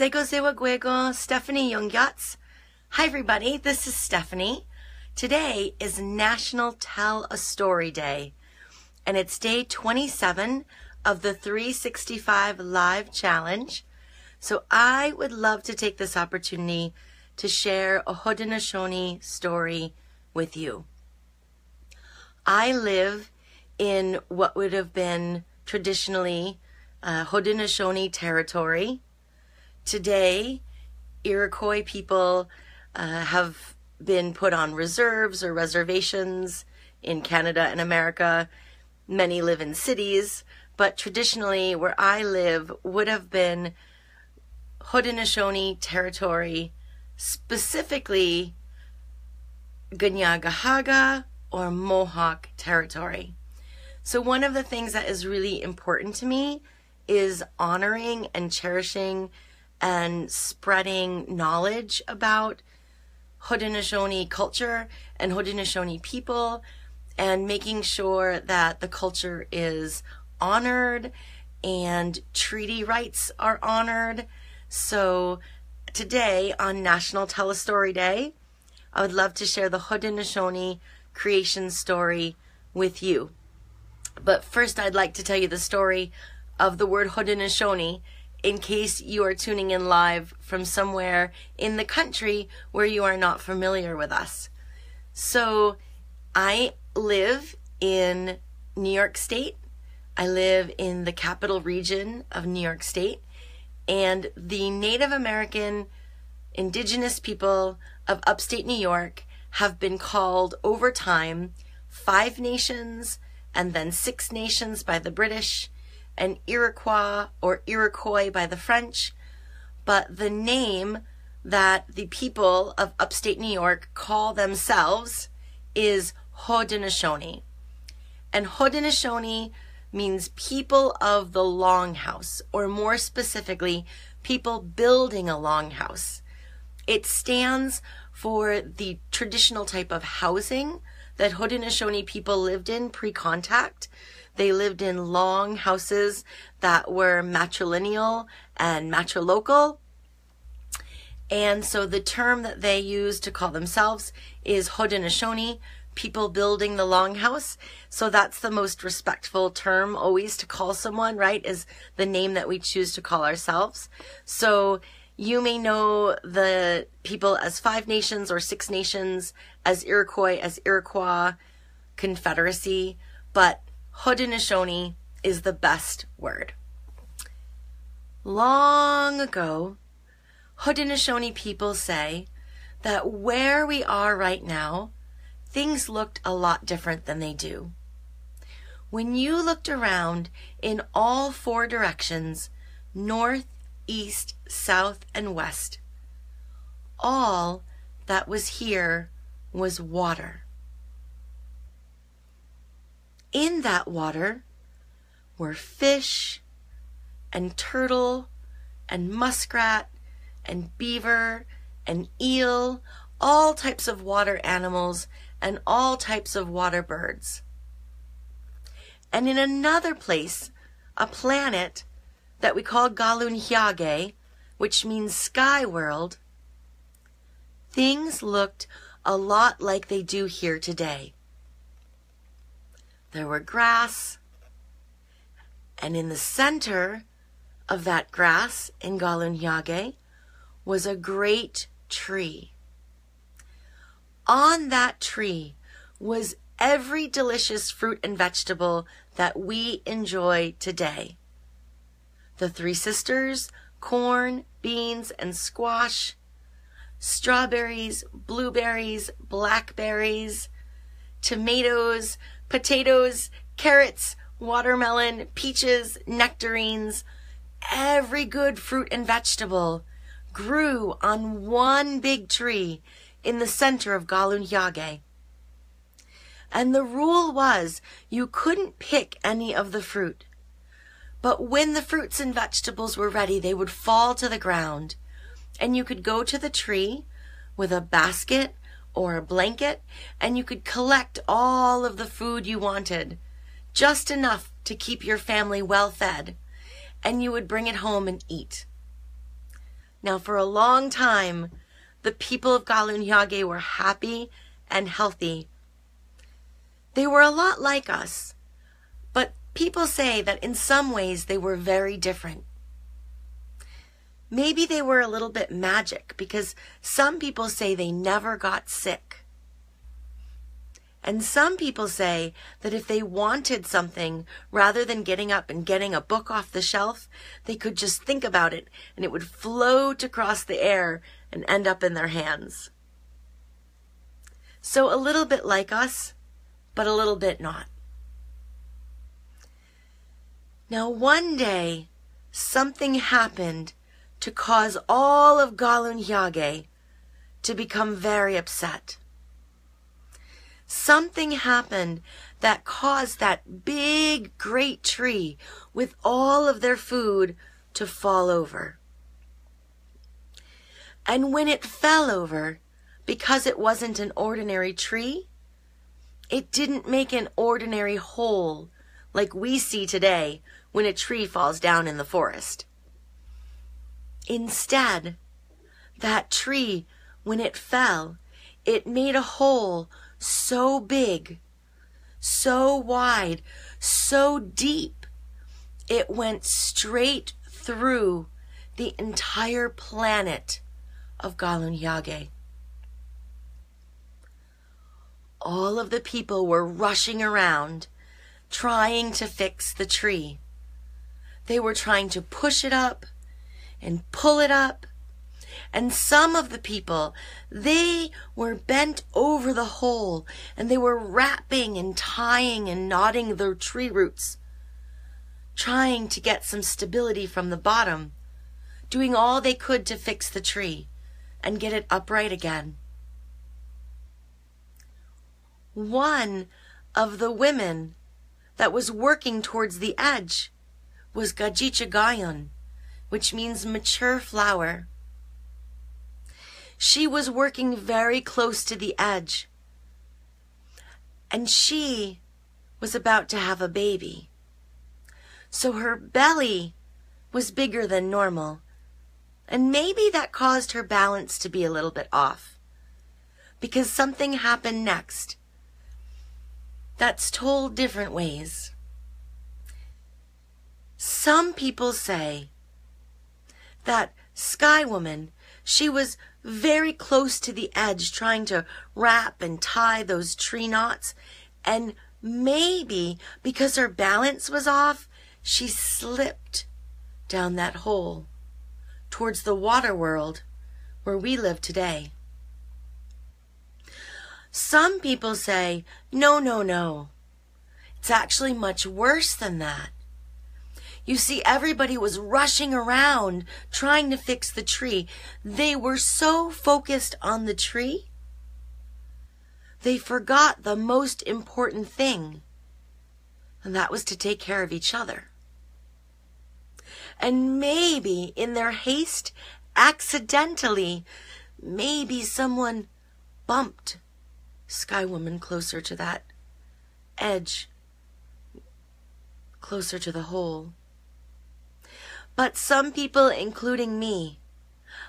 Sego Sewa Guego, Stephanie Youngyats. Hi everybody, this is Stephanie. Today is National Tell a Story Day, and it's day 27 of the 365 Live Challenge. So I would love to take this opportunity to share a Haudenosaunee story with you. I live in what would have been traditionally uh, Haudenosaunee territory. Today, Iroquois people uh, have been put on reserves or reservations in Canada and America. Many live in cities, but traditionally, where I live would have been Haudenosaunee territory, specifically Kanien'kehá:ka or Mohawk territory. So, one of the things that is really important to me is honoring and cherishing and spreading knowledge about Haudenosaunee culture and Haudenosaunee people and making sure that the culture is honored and treaty rights are honored. So today on National Tell a Story Day, I would love to share the Haudenosaunee creation story with you. But first, I'd like to tell you the story of the word Haudenosaunee in case you are tuning in live from somewhere in the country where you are not familiar with us. So, I live in New York State. I live in the capital region of New York State. And the Native American indigenous people of upstate New York have been called over time Five Nations and then Six Nations by the British and Iroquois or Iroquois by the French, but the name that the people of upstate New York call themselves is Haudenosaunee. And Haudenosaunee means people of the longhouse, or more specifically, people building a longhouse. It stands for the traditional type of housing that Haudenosaunee people lived in pre contact. They lived in long houses that were matrilineal and matrilocal. And so the term that they use to call themselves is Haudenosaunee, people building the longhouse. So that's the most respectful term always to call someone, right? Is the name that we choose to call ourselves. So you may know the people as Five Nations or Six Nations, as Iroquois, as Iroquois Confederacy, but Haudenosaunee is the best word. Long ago, Haudenosaunee people say that where we are right now, things looked a lot different than they do. When you looked around in all four directions north, east, south, and west all that was here was water. In that water were fish and turtle and muskrat and beaver and eel, all types of water animals and all types of water birds. And in another place, a planet that we call Kanien'kehá:ka, which means sky world, things looked a lot like they do here today. There were grass, and in the center of that grass in Kanien'kehá:ka was a great tree. On that tree was every delicious fruit and vegetable that we enjoy today. The three sisters, corn, beans, and squash, strawberries, blueberries, blackberries, tomatoes, potatoes, carrots, watermelon, peaches, nectarines, every good fruit and vegetable grew on one big tree in the center of Kanien'kehá:ka. And the rule was you couldn't pick any of the fruit. But when the fruits and vegetables were ready, they would fall to the ground. And you could go to the tree with a basket or a blanket and you could collect all of the food you wanted, just enough to keep your family well fed, and you would bring it home and eat. Now, for a long time, the people of Galunhyage were happy and healthy. They were a lot like us, people say that in some ways they were very different. Maybe they were a little bit magic because some people say they never got sick. And some people say that if they wanted something, rather than getting up and getting a book off the shelf, they could just think about it and it would float across the air and end up in their hands. So a little bit like us, but a little bit not. Now one day, something happened to cause all of Galunhyage to become very upset. Something happened that caused that big, great tree with all of their food to fall over. And when it fell over, because it wasn't an ordinary tree, it didn't make an ordinary hole like we see today when a tree falls down in the forest. Instead, that tree, when it fell, it made a hole so big, so wide, so deep, it went straight through the entire planet of Galunhyage. All of the people were rushing around, trying to fix the tree. They were trying to push it up, and pull it up. And some of the people, they were bent over the hole and they were wrapping and tying and knotting their tree roots, trying to get some stability from the bottom, doing all they could to fix the tree and get it upright again. One of the women that was working towards the edge was Gajicha Gayon which means mature flower. She was working very close to the edge. And she was about to have a baby. So her belly was bigger than normal. And maybe that caused her balance to be a little bit off. Because something happened next that's told different ways. Some people say that Sky Woman, she was very close to the edge trying to wrap and tie those tree knots. And maybe because her balance was off, she slipped down that hole towards the water world where we live today. Some people say, no, no, no. It's actually much worse than that. You see, everybody was rushing around trying to fix the tree. They were so focused on the tree, they forgot the most important thing, and that was to take care of each other. And maybe in their haste, accidentally, maybe someone bumped Sky Woman closer to that edge, closer to the hole. But some people, including me,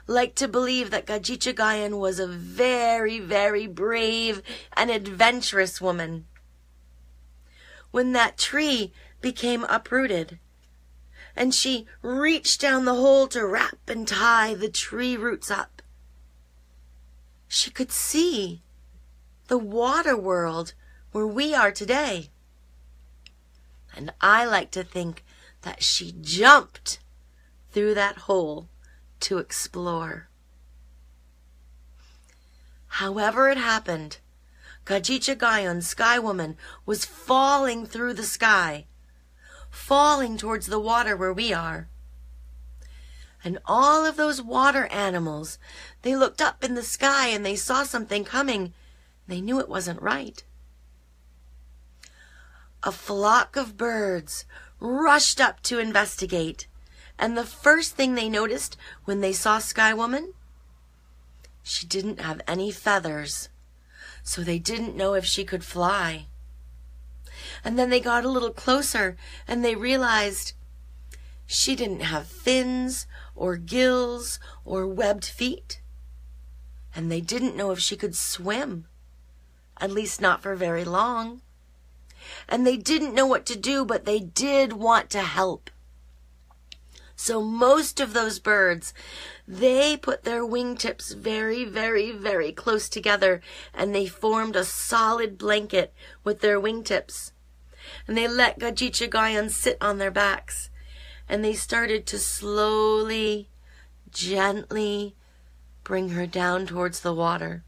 like to believe that Gajicha Gayan was a very, very brave and adventurous woman. When that tree became uprooted, and she reached down the hole to wrap and tie the tree roots up, she could see the water world where we are today. And I like to think that she jumped through that hole to explore. However it happened, Gajicha Gayon, Sky Woman, was falling through the sky, falling towards the water where we are. And all of those water animals, they looked up in the sky and they saw something coming. They knew it wasn't right. A flock of birds rushed up to investigate. And the first thing they noticed when they saw Sky Woman, she didn't have any feathers. So they didn't know if she could fly. And then they got a little closer and they realized She didn't have fins or gills or webbed feet. And they didn't know if she could swim, at least not for very long. And they didn't know what to do, but they did want to help. So most of those birds, they put their wingtips very, very, very close together and they formed a solid blanket with their wingtips. And they let Gajicha sit on their backs and they started to slowly, gently bring her down towards the water.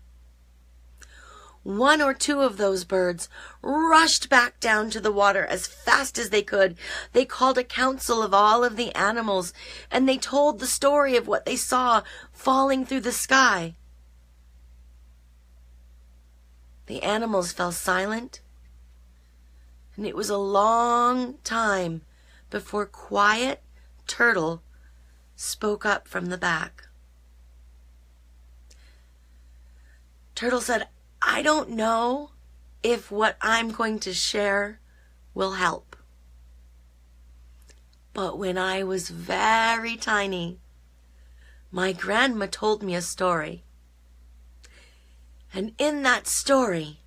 One or two of those birds rushed back down to the water as fast as they could. They called a council of all of the animals and they told the story of what they saw falling through the sky. The animals fell silent, and it was a long time before quiet turtle spoke up from the back. Turtle said, I don't know if what I'm going to share will help. But when I was very tiny, my grandma told me a story. And in that story,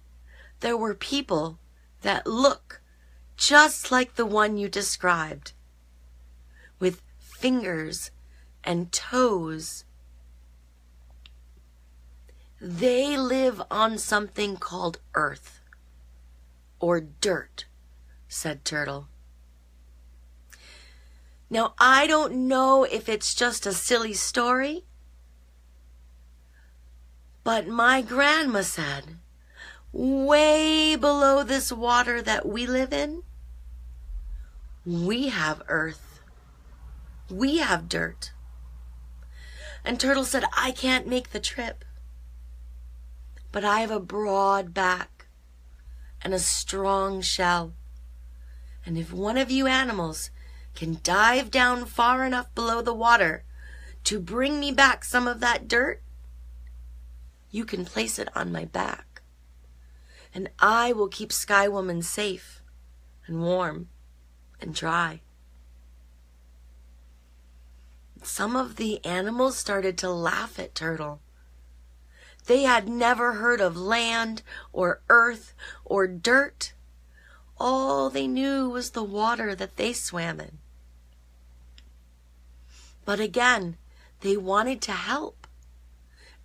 there were people that look just like the one you described, with fingers and toes. They live on something called earth or dirt, said Turtle. Now, I don't know if it's just a silly story, but my grandma said, way below this water that we live in, we have earth. We have dirt. And Turtle said, I can't make the trip. But I have a broad back and a strong shell. And if one of you animals can dive down far enough below the water to bring me back some of that dirt, you can place it on my back. And I will keep Sky Woman safe and warm and dry. Some of the animals started to laugh at Turtle. They had never heard of land or earth or dirt. All they knew was the water that they swam in. But again, they wanted to help.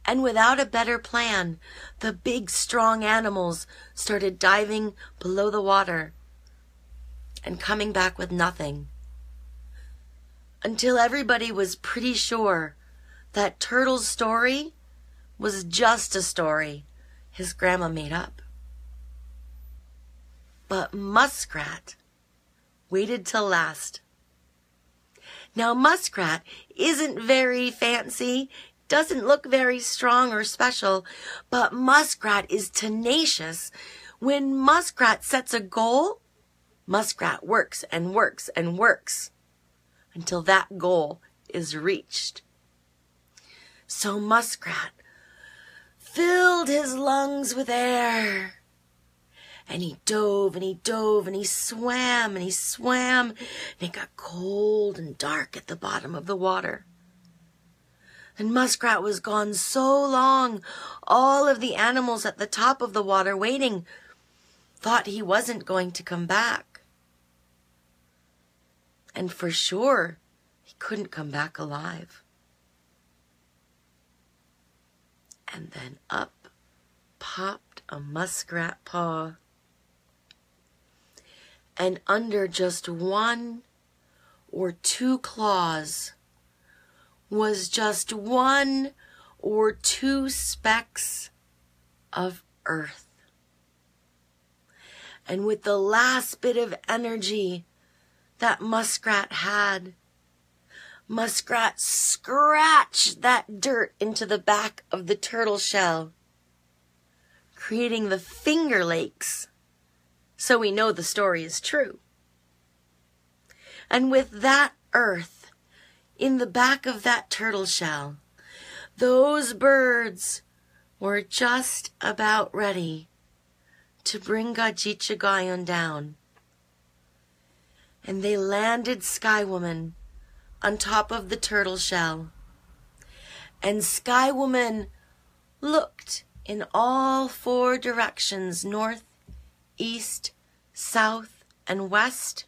And without a better plan, the big strong animals started diving below the water and coming back with nothing. Until everybody was pretty sure that Turtle's story was just a story his grandma made up. But Muskrat waited till last. Now, Muskrat isn't very fancy, doesn't look very strong or special, but Muskrat is tenacious. When Muskrat sets a goal, Muskrat works and works and works until that goal is reached. So Muskrat filled his lungs with air. And he dove and he dove and he swam and he swam and it got cold and dark at the bottom of the water. And Muskrat was gone so long, all of the animals at the top of the water waiting thought he wasn't going to come back. And for sure, he couldn't come back alive. And then up popped a muskrat paw. And under just one or two claws was just one or two specks of earth. And with the last bit of energy that Muskrat had. Muskrat scratched that dirt into the back of the turtle shell, creating the finger lakes. So we know the story is true. And with that earth in the back of that turtle shell, those birds were just about ready to bring Gajicha down and they landed Sky Woman on top of the turtle shell. And Sky Woman looked in all four directions north, east, south, and west.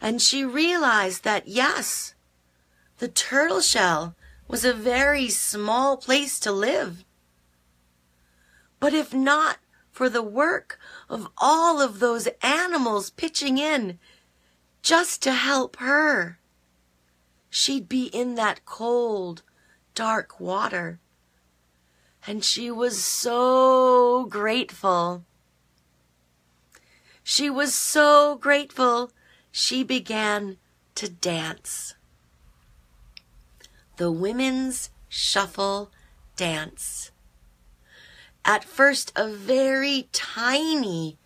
And she realized that yes, the turtle shell was a very small place to live. But if not for the work of all of those animals pitching in just to help her, she'd be in that cold, dark water. And she was so grateful. She was so grateful she began to dance. The Women's Shuffle Dance. At first, a very tiny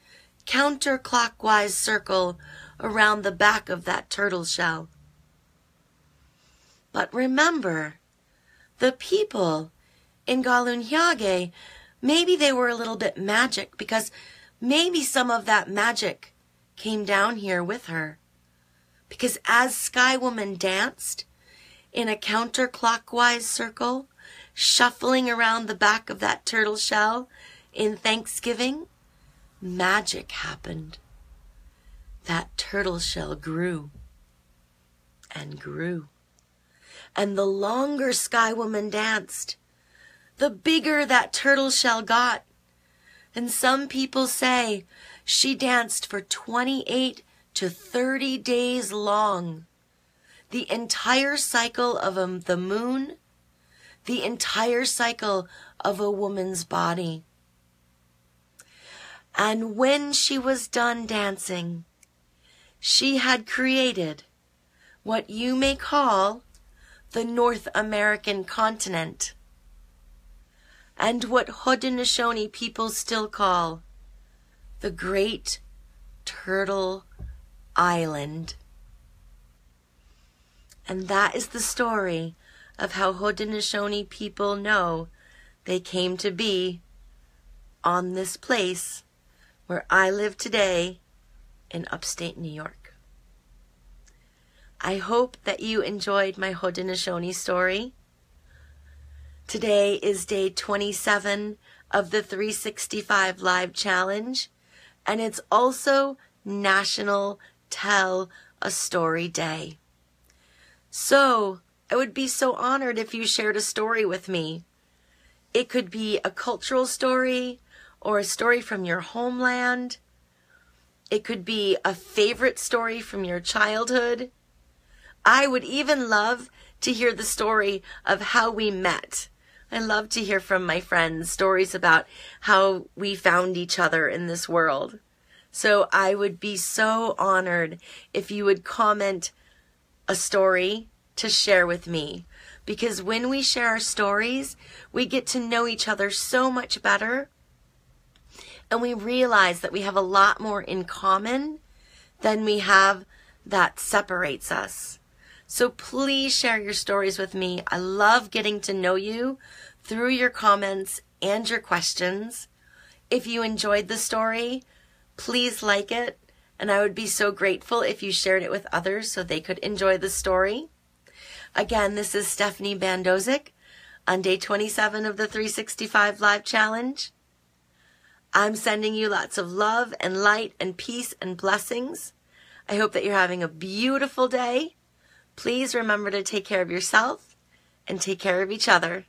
counterclockwise circle around the back of that turtle shell. But remember, the people in Galunhyage, maybe they were a little bit magic because maybe some of that magic came down here with her. Because as Sky Woman danced in a counterclockwise circle, shuffling around the back of that turtle shell in Thanksgiving, magic happened. That turtle shell grew and grew. And the longer Sky Woman danced, the bigger that turtle shell got. And some people say she danced for 28 to 30 days long. The entire cycle of a, the moon, the entire cycle of a woman's body. And when she was done dancing, she had created what you may call the North American continent and what Haudenosaunee people still call the Great Turtle Island. And that is the story of how Haudenosaunee people know they came to be on this place where I live today in upstate New York. I hope that you enjoyed my Haudenosaunee story. Today is day 27 of the 365 Live Challenge, and it's also National Tell a Story Day. So, I would be so honored if you shared a story with me. It could be a cultural story or a story from your homeland. It could be a favorite story from your childhood. I would even love to hear the story of how we met. I love to hear from my friends stories about how we found each other in this world. So I would be so honored if you would comment a story to share with me. Because when we share our stories, we get to know each other so much better and we realize that we have a lot more in common than we have that separates us. So please share your stories with me. I love getting to know you through your comments and your questions. If you enjoyed the story, please like it. And I would be so grateful if you shared it with others so they could enjoy the story. Again, this is Stephanie Bandosik on day 27 of the 365 Live Challenge. I'm sending you lots of love and light and peace and blessings. I hope that you're having a beautiful day. Please remember to take care of yourself and take care of each other.